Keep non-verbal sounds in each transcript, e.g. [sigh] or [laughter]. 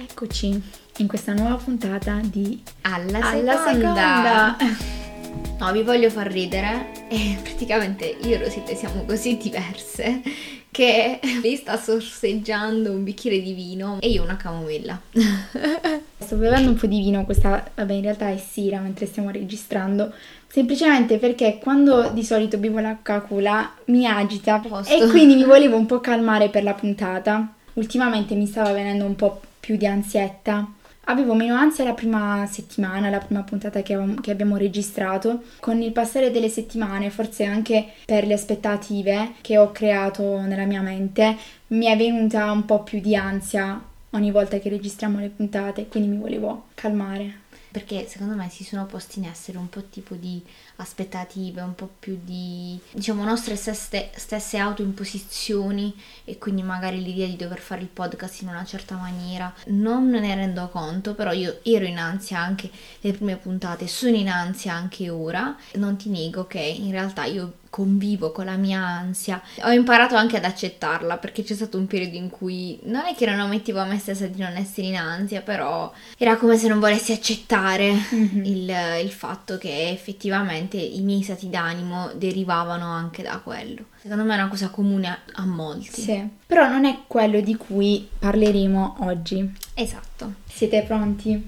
Eccoci in questa nuova puntata di Alla, Alla seconda. seconda. No, vi voglio far ridere e praticamente io e Rosita siamo così diverse che lei sta sorseggiando un bicchiere di vino e io una camomilla. [laughs] Sto bevendo un po' di vino, questa vabbè in realtà è sera mentre stiamo registrando, semplicemente perché quando di solito bevo la Coca-Cola mi agita Posto. e quindi mi volevo un po' calmare per la puntata. Ultimamente mi stava venendo un po' più di ansietta. Avevo meno ansia la prima settimana, la prima puntata che, avevamo- che abbiamo registrato. Con il passare delle settimane, forse anche per le aspettative che ho creato nella mia mente, mi è venuta un po' più di ansia ogni volta che registriamo le puntate, quindi mi volevo calmare. Perché secondo me si sono posti in essere un po' tipo di aspettative, un po' più di, diciamo, nostre stesse, stesse autoimposizioni e quindi magari l'idea di dover fare il podcast in una certa maniera. Non me ne rendo conto, però io ero in ansia anche le prime puntate, sono in ansia anche ora. Non ti nego che in realtà io convivo con la mia ansia. Ho imparato anche ad accettarla perché c'è stato un periodo in cui non è che non ammettevo a me stessa di non essere in ansia, però era come se non volessi accettare il, il fatto che effettivamente i miei stati d'animo derivavano anche da quello. Secondo me è una cosa comune a, a molti. Sì, però non è quello di cui parleremo oggi. Esatto. Siete pronti?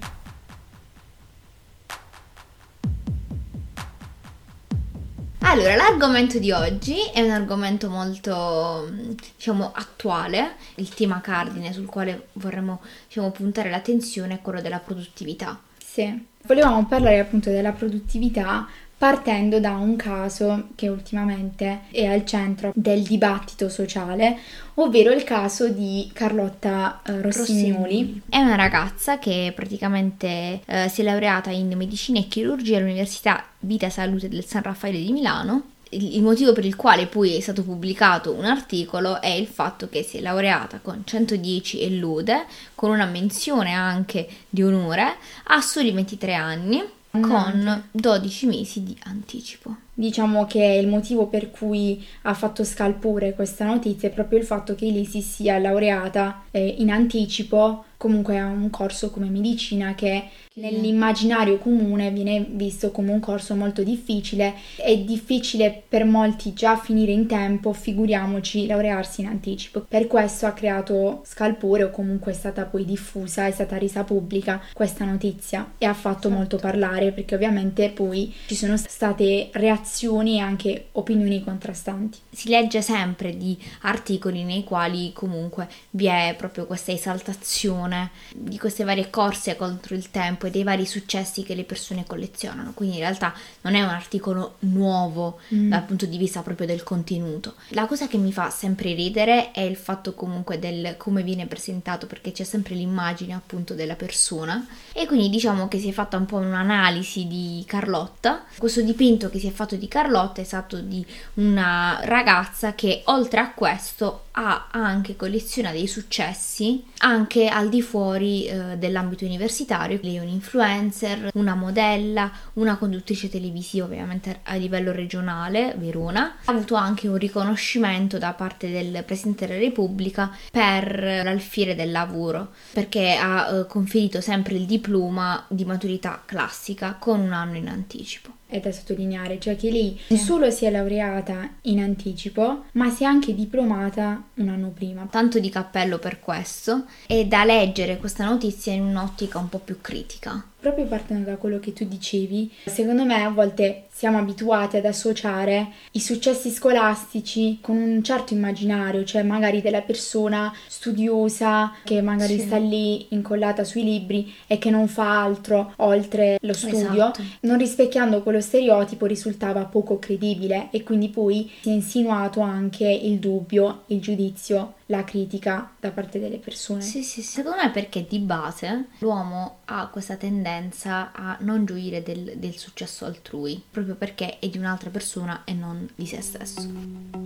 Allora, l'argomento di oggi è un argomento molto, diciamo, attuale. Il tema cardine sul quale vorremmo, diciamo, puntare l'attenzione è quello della produttività. Sì, volevamo parlare appunto della produttività partendo da un caso che ultimamente è al centro del dibattito sociale, ovvero il caso di Carlotta eh, Rossignoli. È una ragazza che praticamente eh, si è laureata in medicina e chirurgia all'Università Vita Salute del San Raffaele di Milano. Il motivo per il quale poi è stato pubblicato un articolo è il fatto che si è laureata con 110 e lode, con una menzione anche di onore, a soli 23 anni, con 12 mesi di anticipo. Diciamo che il motivo per cui ha fatto scalpore questa notizia è proprio il fatto che lei si sia laureata eh, in anticipo comunque a un corso come medicina che nell'immaginario comune viene visto come un corso molto difficile. È difficile per molti già finire in tempo, figuriamoci laurearsi in anticipo. Per questo ha creato scalpore o comunque è stata poi diffusa, è stata resa pubblica questa notizia e ha fatto molto parlare perché ovviamente poi ci sono state reazioni e anche opinioni contrastanti. Si legge sempre di articoli nei quali comunque vi è proprio questa esaltazione di queste varie corse contro il tempo e dei vari successi che le persone collezionano. Quindi in realtà non è un articolo nuovo dal punto di vista proprio del contenuto. La cosa che mi fa sempre ridere è il fatto comunque del come viene presentato perché c'è sempre l'immagine appunto della persona e quindi diciamo che si è fatta un po' un'analisi di Carlotta. Questo dipinto che si è fatto di Carlotta è stato di una ragazza che oltre a questo ha anche colleziona dei successi anche al di fuori eh, dell'ambito universitario. Lei è un influencer, una modella, una conduttrice televisiva ovviamente a livello regionale, Verona. Ha avuto anche un riconoscimento da parte del Presidente della Repubblica per l'alfiere del lavoro, perché ha eh, conferito sempre il diploma di maturità classica con un anno in anticipo. È da sottolineare, cioè che lei non solo si è laureata in anticipo, ma si è anche diplomata un anno prima. Tanto di cappello per questo e da leggere questa notizia in un'ottica un po' più critica. Proprio partendo da quello che tu dicevi, secondo me a volte siamo abituati ad associare i successi scolastici con un certo immaginario, cioè magari della persona studiosa che magari Sì. sta lì incollata sui libri e che non fa altro oltre lo studio, Esatto. non rispecchiando quello stereotipo risultava poco credibile e quindi poi si è insinuato anche il dubbio, il giudizio, la critica da parte delle persone. Sì, sì, sì. Secondo me perché di base l'uomo ha questa tendenza a non gioire del, del successo altrui, proprio perché è di un'altra persona e non di se stesso.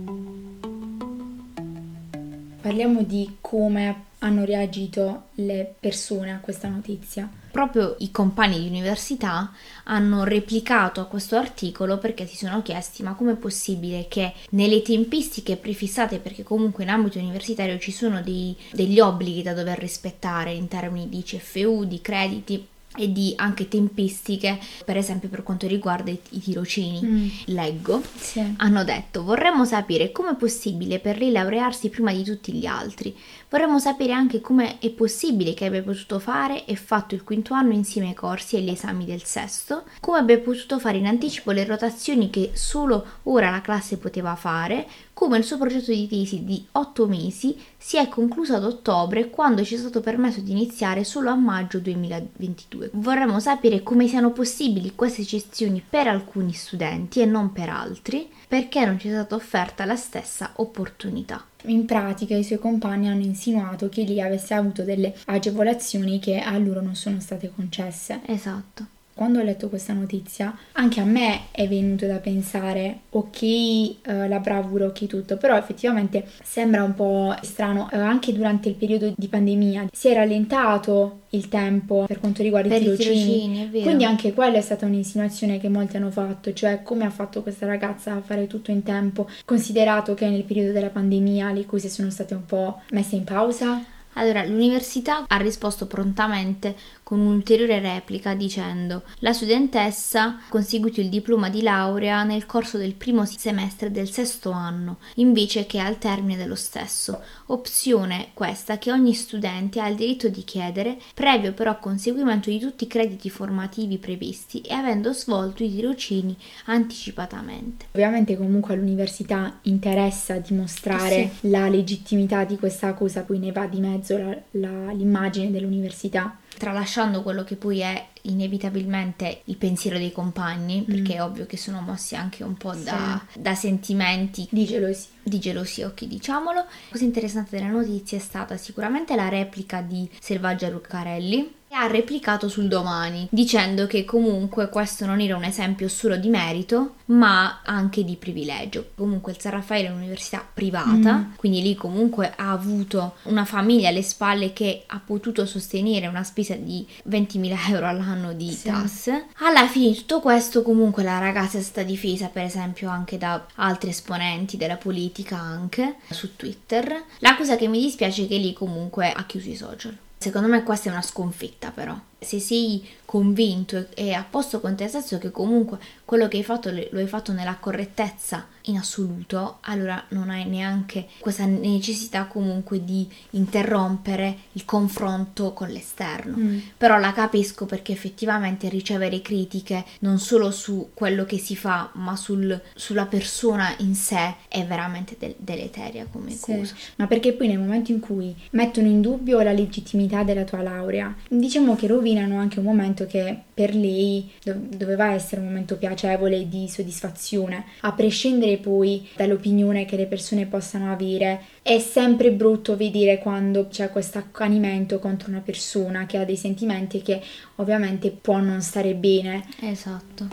Parliamo di come hanno reagito le persone a questa notizia? Proprio i compagni di università hanno replicato a questo articolo perché si sono chiesti ma com'è possibile che nelle tempistiche prefissate, perché comunque in ambito universitario ci sono dei, degli obblighi da dover rispettare in termini di CFU, di crediti, e di anche tempistiche, per esempio per quanto riguarda i, i tirocini. Mm. Leggo, sì. hanno detto vorremmo sapere come è possibile per lei laurearsi prima di tutti gli altri, vorremmo sapere anche come è possibile che abbia potuto fare e fatto il quinto anno insieme ai corsi e agli esami del sesto, come abbia potuto fare in anticipo le rotazioni che solo ora la classe poteva fare, come il suo progetto di tesi di otto mesi si è concluso ad ottobre quando ci è stato permesso di iniziare solo a maggio 2022. Vorremmo sapere come siano possibili queste eccezioni per alcuni studenti e non per altri, perché non ci è stata offerta la stessa opportunità. In pratica i suoi compagni hanno insinuato che lì avesse avuto delle agevolazioni che a loro non sono state concesse. Esatto quando ho letto questa notizia, anche a me è venuto da pensare, ok, eh, la bravura, ok tutto, però effettivamente sembra un po' strano, eh, anche durante il periodo di pandemia si è rallentato il tempo per quanto riguarda per i tirocini, i tirocini quindi anche quella è stata un'insinuazione che molti hanno fatto, cioè come ha fatto questa ragazza a fare tutto in tempo, considerato che nel periodo della pandemia le cose sono state un po' messe in pausa. Allora, l'università ha risposto prontamente con un'ulteriore replica dicendo la studentessa ha conseguito il diploma di laurea nel corso del primo semestre del sesto anno, invece che al termine dello stesso, opzione questa che ogni studente ha il diritto di chiedere, previo però conseguimento di tutti i crediti formativi previsti e avendo svolto i tirocini anticipatamente. Ovviamente comunque all'università interessa dimostrare sì. la legittimità di questa cosa, poi ne va di mezzo la, la, l'immagine dell'università tralasciando quello che poi è inevitabilmente il pensiero dei compagni, mm. perché è ovvio che sono mossi anche un po' da, sì. da sentimenti di gelosia. Di gelosia, ok, diciamolo. La cosa interessante della notizia è stata sicuramente la replica di Selvaggia Ruccarelli, ha replicato sul domani, dicendo che comunque questo non era un esempio solo di merito, ma anche di privilegio. Comunque il San Raffaele è un'università privata, mm. quindi lì comunque ha avuto una famiglia alle spalle che ha potuto sostenere una spesa di 20.000 euro all'anno di sì. tasse. Alla fine di tutto questo comunque la ragazza è stata difesa per esempio anche da altri esponenti della politica anche su Twitter. La cosa che mi dispiace è che lì comunque ha chiuso i social. Secondo me questa è una sconfitta però. Se sei convinto e a posto con te stesso che comunque quello che hai fatto lo hai fatto nella correttezza in assoluto, allora non hai neanche questa necessità comunque di interrompere il confronto con l'esterno. Mm. Però la capisco perché effettivamente ricevere critiche non solo su quello che si fa, ma sul, sulla persona in sé è veramente del, deleteria come sì. cosa. Ma perché poi nel momento in cui mettono in dubbio la legittimità della tua laurea, diciamo che rovinano anche un momento che per lei doveva essere un momento piacevole di soddisfazione, a prescindere poi dall'opinione che le persone possano avere. È sempre brutto vedere quando c'è questo accanimento contro una persona che ha dei sentimenti che ovviamente può non stare bene. Esatto.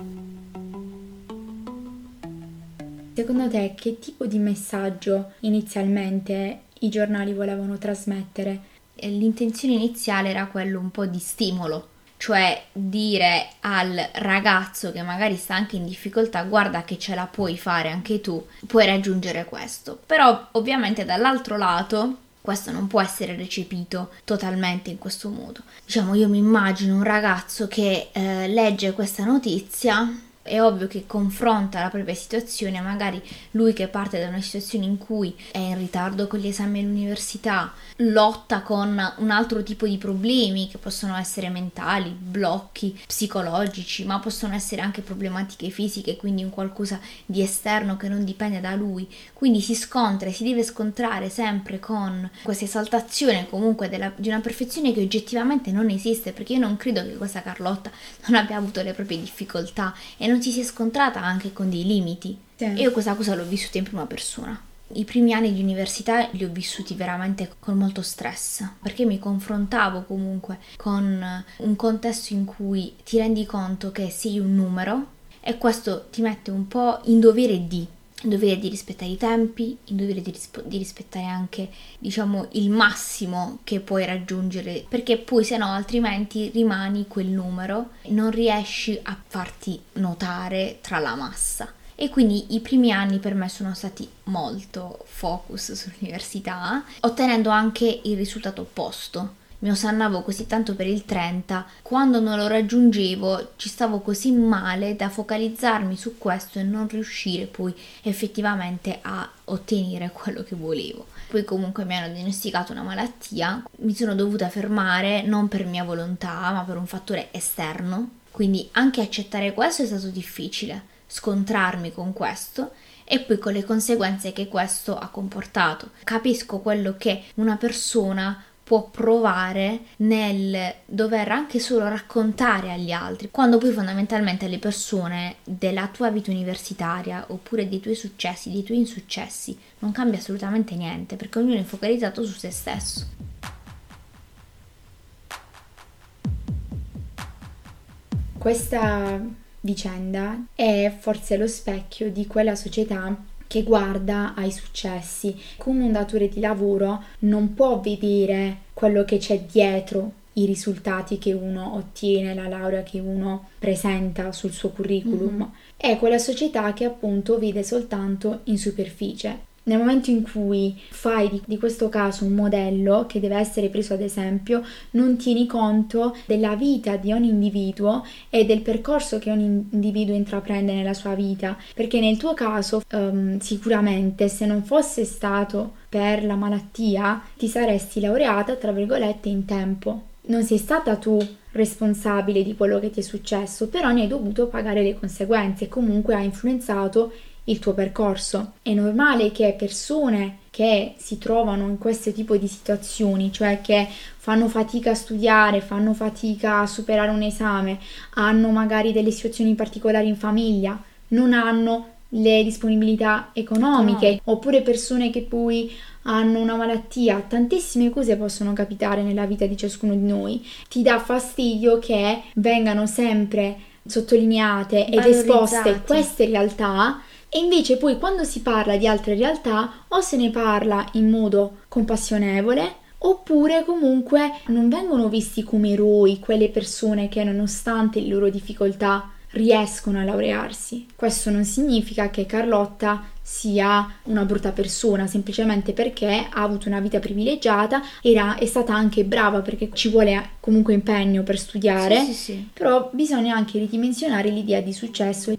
Secondo te che tipo di messaggio inizialmente i giornali volevano trasmettere? L'intenzione iniziale era quello un po' di stimolo cioè dire al ragazzo che magari sta anche in difficoltà guarda che ce la puoi fare anche tu, puoi raggiungere questo. Però ovviamente dall'altro lato questo non può essere recepito totalmente in questo modo. Diciamo, io mi immagino un ragazzo che eh, legge questa notizia è ovvio che confronta la propria situazione, magari lui che parte da una situazione in cui è in ritardo con gli esami all'università, lotta con un altro tipo di problemi che possono essere mentali, blocchi psicologici, ma possono essere anche problematiche fisiche, quindi un qualcosa di esterno che non dipende da lui. Quindi si scontra e si deve scontrare sempre con questa esaltazione comunque della, di una perfezione che oggettivamente non esiste, perché io non credo che questa Carlotta non abbia avuto le proprie difficoltà e si sia scontrata anche con dei limiti. Sì. Io questa cosa l'ho vissuta in prima persona. I primi anni di università li ho vissuti veramente con molto stress, perché mi confrontavo comunque con un contesto in cui ti rendi conto che sei un numero e questo ti mette un po' in dovere di il dovere di rispettare i tempi, il dovere di, rispo- di, rispettare anche, diciamo, il massimo che puoi raggiungere, perché poi se no altrimenti rimani quel numero non riesci a farti notare tra la massa. E quindi i primi anni per me sono stati molto focus sull'università, ottenendo anche il risultato opposto mi osannavo così tanto per il 30, quando non lo raggiungevo ci stavo così male da focalizzarmi su questo e non riuscire poi effettivamente a ottenere quello che volevo. Poi comunque mi hanno diagnosticato una malattia, mi sono dovuta fermare non per mia volontà, ma per un fattore esterno. Quindi anche accettare questo è stato difficile, scontrarmi con questo e poi con le conseguenze che questo ha comportato. Capisco quello che una persona può provare nel dover anche solo raccontare agli altri, quando poi fondamentalmente le persone della tua vita universitaria oppure dei tuoi successi, dei tuoi insuccessi, non cambia assolutamente niente perché ognuno è focalizzato su se stesso. Questa vicenda è forse lo specchio di quella società che guarda ai successi. Come un datore di lavoro non può vedere quello che c'è dietro i risultati che uno ottiene, la laurea che uno presenta sul suo curriculum. Mm-hmm. È quella società che appunto vede soltanto in superficie. Nel momento in cui fai di, di, questo caso un modello che deve essere preso ad esempio, non tieni conto della vita di ogni individuo e del percorso che ogni individuo intraprende nella sua vita, perché nel tuo caso um, sicuramente se non fosse stato per la malattia ti saresti laureata tra virgolette in tempo. Non sei stata tu responsabile di quello che ti è successo, però ne hai dovuto pagare le conseguenze e comunque ha influenzato il tuo percorso. È normale che persone che si trovano in questo tipo di situazioni, cioè che fanno fatica a studiare, fanno fatica a superare un esame, hanno magari delle situazioni particolari in famiglia, non hanno le disponibilità economiche, no. oppure persone che poi hanno una malattia, tantissime cose possono capitare nella vita di ciascuno di noi. Ti dà fastidio che vengano sempre sottolineate ed esposte queste realtà e invece poi quando si parla di altre realtà o se ne parla in modo compassionevole oppure comunque non vengono visti come eroi quelle persone che nonostante le loro difficoltà riescono a laurearsi. Questo non significa che Carlotta sia una brutta persona, semplicemente perché ha avuto una vita privilegiata, era, è stata anche brava perché ci vuole comunque impegno per studiare, sì, sì, sì. però bisogna anche ridimensionare l'idea di successo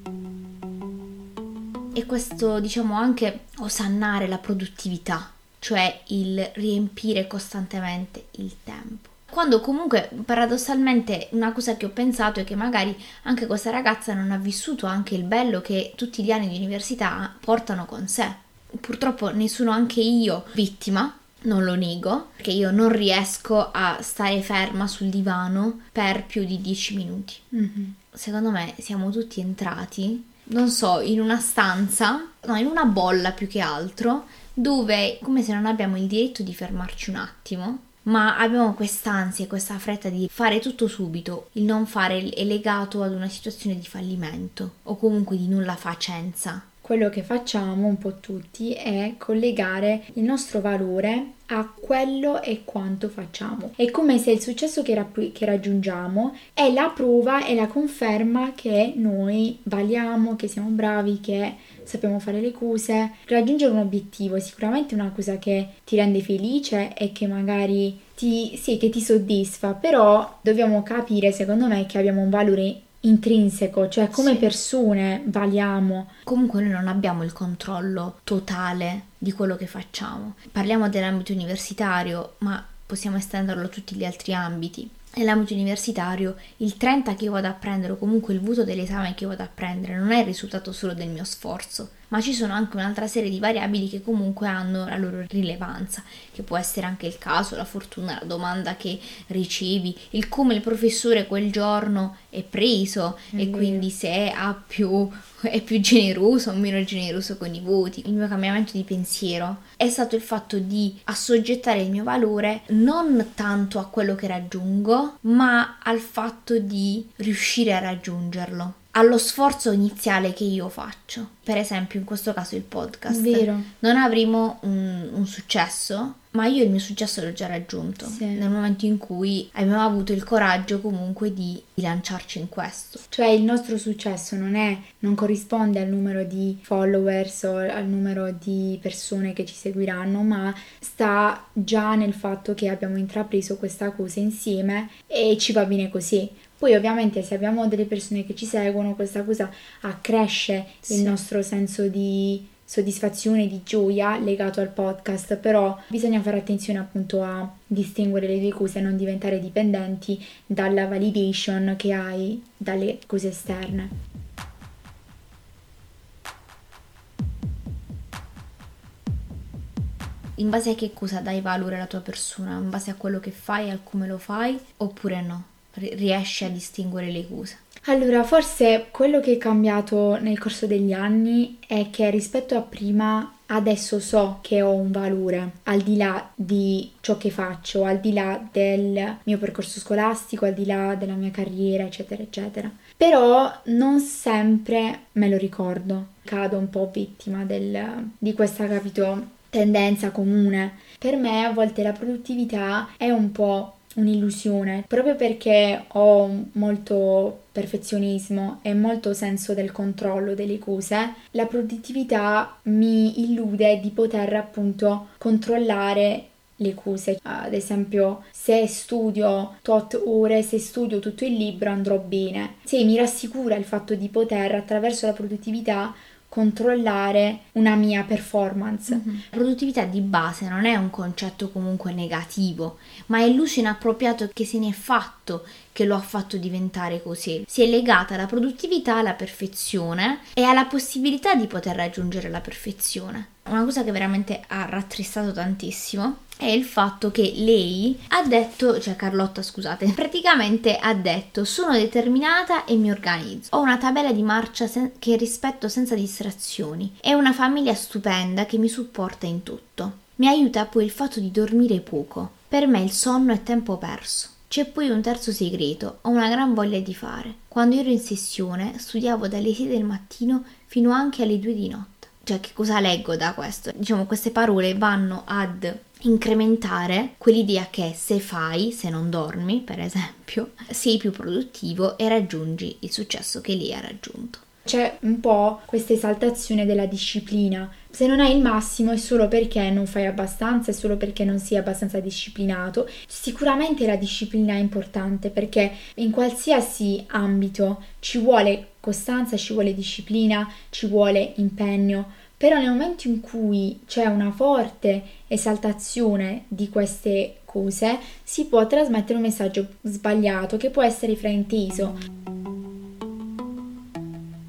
e questo diciamo anche osannare la produttività, cioè il riempire costantemente il tempo. Quando comunque paradossalmente una cosa che ho pensato è che magari anche questa ragazza non ha vissuto anche il bello che tutti gli anni di università portano con sé. Purtroppo ne sono anche io vittima, non lo nego, perché io non riesco a stare ferma sul divano per più di 10 minuti. Mm-hmm. Secondo me siamo tutti entrati non so, in una stanza, no, in una bolla più che altro, dove come se non abbiamo il diritto di fermarci un attimo, ma abbiamo quest'ansia e questa fretta di fare tutto subito. Il non fare è legato ad una situazione di fallimento o comunque di nulla facenza quello che facciamo un po' tutti è collegare il nostro valore a quello e quanto facciamo. È come se il successo che, rapp- che, raggiungiamo è la prova e la conferma che noi valiamo, che siamo bravi, che sappiamo fare le cose. Raggiungere un obiettivo è sicuramente una cosa che ti rende felice e che magari ti, sì, che ti soddisfa, però dobbiamo capire, secondo me, che abbiamo un valore intrinseco, cioè come sì. persone valiamo. Comunque noi non abbiamo il controllo totale di quello che facciamo. Parliamo dell'ambito universitario, ma possiamo estenderlo a tutti gli altri ambiti. Nell'ambito universitario il 30 che io vado a prendere o comunque il voto dell'esame che io vado a prendere non è il risultato solo del mio sforzo, ma ci sono anche un'altra serie di variabili che comunque hanno la loro rilevanza, che può essere anche il caso, la fortuna, la domanda che ricevi, il come il professore quel giorno è preso mm-hmm. e quindi se ha più è più generoso o meno generoso con i voti. Il mio cambiamento di pensiero è stato il fatto di assoggettare il mio valore non tanto a quello che raggiungo, ma al fatto di riuscire a raggiungerlo, allo sforzo iniziale che io faccio. per esempio in questo caso il podcast, Vero. non avremo un, un successo, ma io il mio successo l'ho già raggiunto Sì. nel momento in cui abbiamo avuto il coraggio comunque di, di lanciarci in questo. Cioè il nostro successo non è, non corrisponde al numero di followers o al numero di persone che ci seguiranno, ma sta già nel fatto che abbiamo intrapreso questa cosa insieme e ci va bene così. Poi ovviamente se abbiamo delle persone che ci seguono, questa cosa accresce Sì. il nostro senso di soddisfazione, di gioia legato al podcast, però bisogna fare attenzione appunto a distinguere le due cose e non diventare dipendenti dalla validation che hai dalle cose esterne. In base a che cosa dai valore alla tua persona? In base a quello che fai, a come lo fai, oppure no? Ri- riesci a distinguere le cose? Allora, forse quello che è cambiato nel corso degli anni è che rispetto a prima adesso so che ho un valore al di là di ciò che faccio, al di là del mio percorso scolastico, al di là della mia carriera, eccetera, eccetera. Però non sempre me lo ricordo, cado un po' vittima del- di questa, capito, tendenza comune. Per me a volte la produttività è un po' un'illusione, proprio perché ho molto perfezionismo e molto senso del controllo delle cose, la produttività mi illude di poter appunto controllare le cose. Ad esempio, se studio tot ore, se studio tutto il libro andrò bene. Se mi rassicura il fatto di poter attraverso la produttività controllare una mia performance. La produttività di base non è un concetto comunque negativo, ma è l'uso inappropriato che se ne è fatto che lo ha fatto diventare così. Si è legata la produttività alla perfezione e alla possibilità di poter raggiungere la perfezione. Una cosa che veramente ha rattristato tantissimo è il fatto che lei ha detto, cioè Carlotta scusate, [laughs] praticamente ha detto sono determinata e mi organizzo. Ho una tabella di marcia sen- che rispetto senza distrazioni e una famiglia stupenda che mi supporta in tutto. Mi aiuta poi il fatto di dormire poco. Per me il sonno è tempo perso. C'è poi un terzo segreto, ho una gran voglia di fare. Quando ero in sessione studiavo dalle 6 del mattino fino anche alle 2 di notte. Cioè, che cosa leggo da questo? Diciamo, queste parole vanno ad incrementare quell'idea che se fai, se non dormi, per esempio, [laughs] sei più produttivo e raggiungi il successo che lei ha raggiunto. C'è un po' questa esaltazione della disciplina. Se non hai il massimo è solo perché non fai abbastanza, è solo perché non sei abbastanza disciplinato. Sicuramente la disciplina è importante perché in qualsiasi ambito ci vuole costanza, ci vuole disciplina, ci vuole impegno. Però nel momento in cui c'è una forte esaltazione di queste cose, si può trasmettere un messaggio sbagliato che può essere frainteso.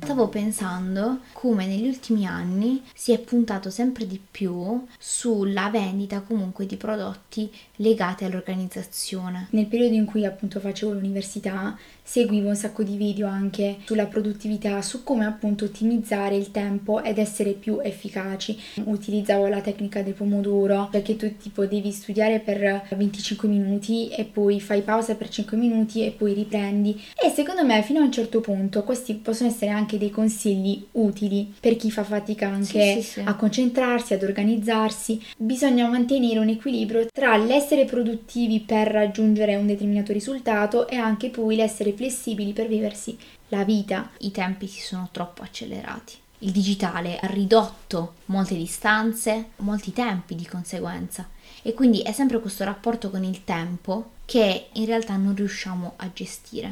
Stavo pensando come negli ultimi anni si è puntato sempre di più sulla vendita comunque di prodotti legati all'organizzazione. Nel periodo in cui appunto facevo l'università seguivo un sacco di video anche sulla produttività, su come appunto ottimizzare il tempo ed essere più efficaci. Utilizzavo la tecnica del pomodoro, perché tu tipo devi studiare per 25 minuti e poi fai pausa per 5 minuti e poi riprendi. E secondo me fino a un certo punto questi possono essere anche dei consigli utili per chi fa fatica anche Sì, sì, sì. a concentrarsi, ad organizzarsi. Bisogna mantenere un equilibrio tra l'essere produttivi per raggiungere un determinato risultato e anche poi l'essere flessibili per viversi la vita. I tempi si sono troppo accelerati. Il digitale ha ridotto molte distanze, molti tempi di conseguenza e quindi è sempre questo rapporto con il tempo che in realtà non riusciamo a gestire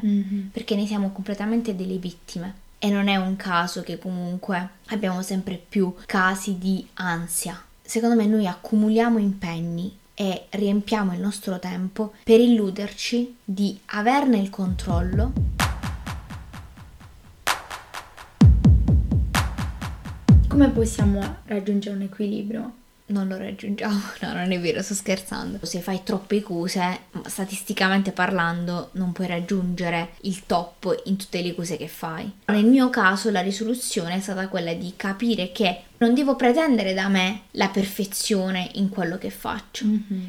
perché ne siamo completamente delle vittime. E non è un caso che comunque abbiamo sempre più casi di ansia. Secondo me noi accumuliamo impegni e riempiamo il nostro tempo per illuderci di averne il controllo Come possiamo raggiungere un equilibrio? Non lo raggiungiamo. [laughs] No, non è vero, sto scherzando. Se fai troppe cose, statisticamente parlando, non puoi raggiungere il top in tutte le cose che fai. Nel mio caso la risoluzione è stata quella di capire che non devo pretendere da me la perfezione in quello che faccio.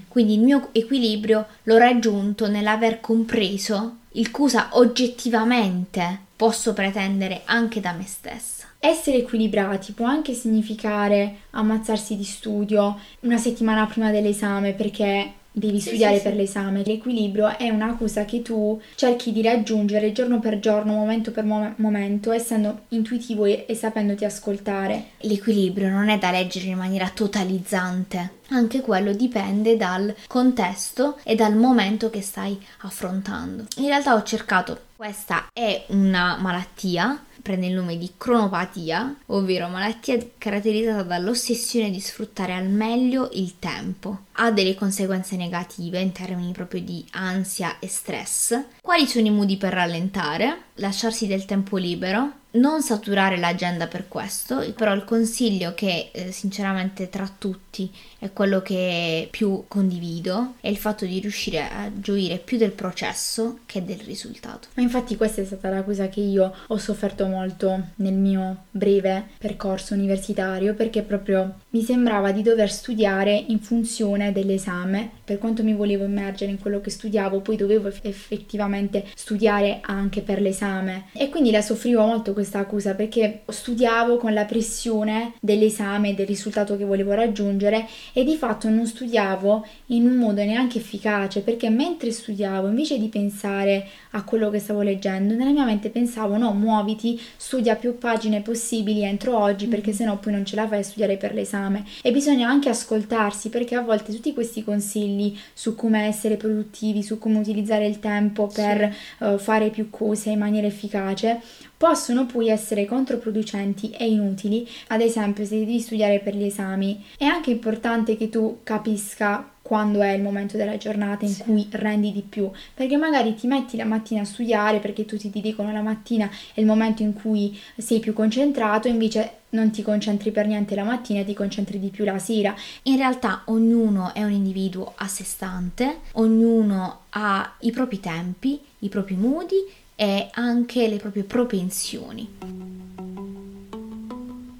Quindi il mio equilibrio l'ho raggiunto nell'aver compreso il cosa oggettivamente posso pretendere anche da me stessa. Essere equilibrati può anche significare ammazzarsi di studio una settimana prima dell'esame perché devi sì, studiare sì, per sì. l'esame. L'equilibrio è una cosa che tu cerchi di raggiungere giorno per giorno, momento per mom- momento, essendo intuitivo e-, e sapendoti ascoltare. L'equilibrio non è da leggere in maniera totalizzante. Anche quello dipende dal contesto e dal momento che stai affrontando. In realtà ho cercato, questa è una malattia prende il nome di cronopatia, ovvero malattia caratterizzata dall'ossessione di sfruttare al meglio il tempo. Ha delle conseguenze negative in termini proprio di ansia e stress. Quali sono i modi per rallentare? Lasciarsi del tempo libero, non saturare l'agenda per questo, però il consiglio che eh, sinceramente tra tutti è quello che più condivido è il fatto di riuscire a gioire più del processo che del risultato. Ma infatti questa è stata la cosa che io ho sofferto molto nel mio breve percorso universitario perché proprio mi sembrava di dover studiare in funzione dell'esame, per quanto mi volevo immergere in quello che studiavo, poi dovevo effettivamente studiare anche per l'esame e quindi la soffrivo molto questa accusa perché studiavo con la pressione dell'esame e del risultato che volevo raggiungere e di fatto non studiavo in un modo neanche efficace perché mentre studiavo invece di pensare a quello che stavo leggendo nella mia mente pensavo no muoviti studia più pagine possibili entro oggi perché mm-hmm. sennò poi non ce la fai a studiare per l'esame esame e bisogna anche ascoltarsi perché a volte tutti questi consigli su come essere produttivi, su come utilizzare il tempo per sì. uh, fare più cose in maniera efficace possono poi essere controproducenti e inutili. Ad esempio, se devi studiare per gli esami, è anche importante che tu capisca quando è il momento della giornata in sì. cui rendi di più, perché magari ti metti la mattina a studiare perché tutti ti dicono la mattina è il momento in cui sei più concentrato, invece non ti concentri per niente la mattina, ti concentri di più la sera. In realtà ognuno è un individuo a sé stante, ognuno ha i propri tempi, i propri modi e anche le proprie propensioni.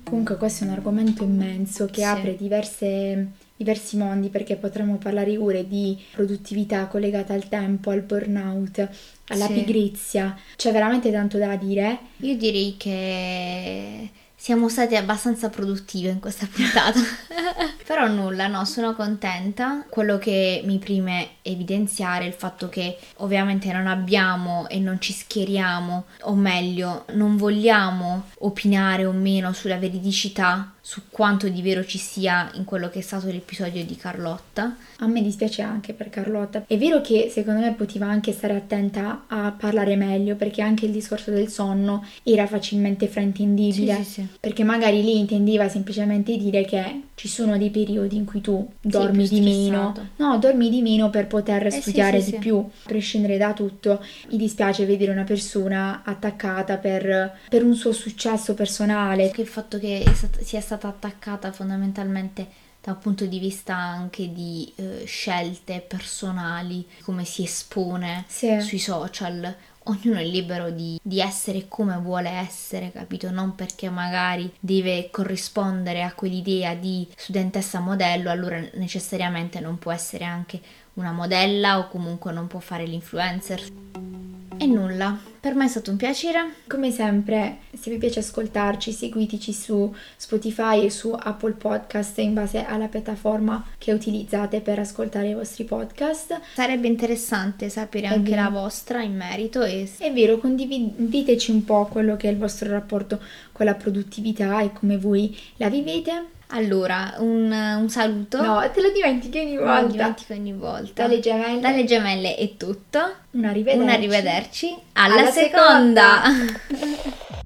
Comunque questo è un argomento immenso che sì. apre diverse diversi mondi perché potremmo parlare ore di produttività collegata al tempo, al burnout, alla sì. pigrizia. C'è veramente tanto da dire. Io direi che siamo stati abbastanza produttive in questa puntata. [laughs] Però nulla, no, sono contenta. Quello che mi prime evidenziare è il fatto che ovviamente non abbiamo e non ci schieriamo, o meglio, non vogliamo opinare o meno sulla veridicità su quanto di vero ci sia in quello che è stato l'episodio di Carlotta. A me dispiace anche per Carlotta. È vero che secondo me poteva anche stare attenta a parlare meglio perché anche il discorso del sonno era facilmente fraintendibile. Sì, sì, sì. Perché magari lei intendeva semplicemente dire che ci sono dei periodi in cui tu dormi di meno. No, dormi di meno per poter eh, studiare di più. A prescindere da tutto, mi dispiace vedere una persona attaccata per, per un suo successo personale. Che il fatto che sia stata stata attaccata fondamentalmente da un punto di vista anche di eh, scelte personali, come si espone sì. sui social. Ognuno è libero di, di, essere come vuole essere, capito? Non perché magari deve corrispondere a quell'idea di studentessa modello, allora necessariamente non può essere anche una modella o comunque non può fare l'influencer. E nulla, per me è stato un piacere. Come sempre, se vi piace ascoltarci, seguiteci su Spotify e su Apple Podcast in base alla piattaforma che utilizzate per ascoltare i vostri podcast. Sarebbe interessante sapere è anche vero. la vostra in merito. E... È vero, condivideteci un po' quello che è il vostro rapporto con la produttività e come voi la vivete. Allora, un, un, saluto. No, te lo dimentichi ogni volta. Lo dimentico ogni volta. Dalle gemelle. Dalle gemelle è tutto. Un arrivederci. Un arrivederci. Alla, Alla. Seconda. [laughs]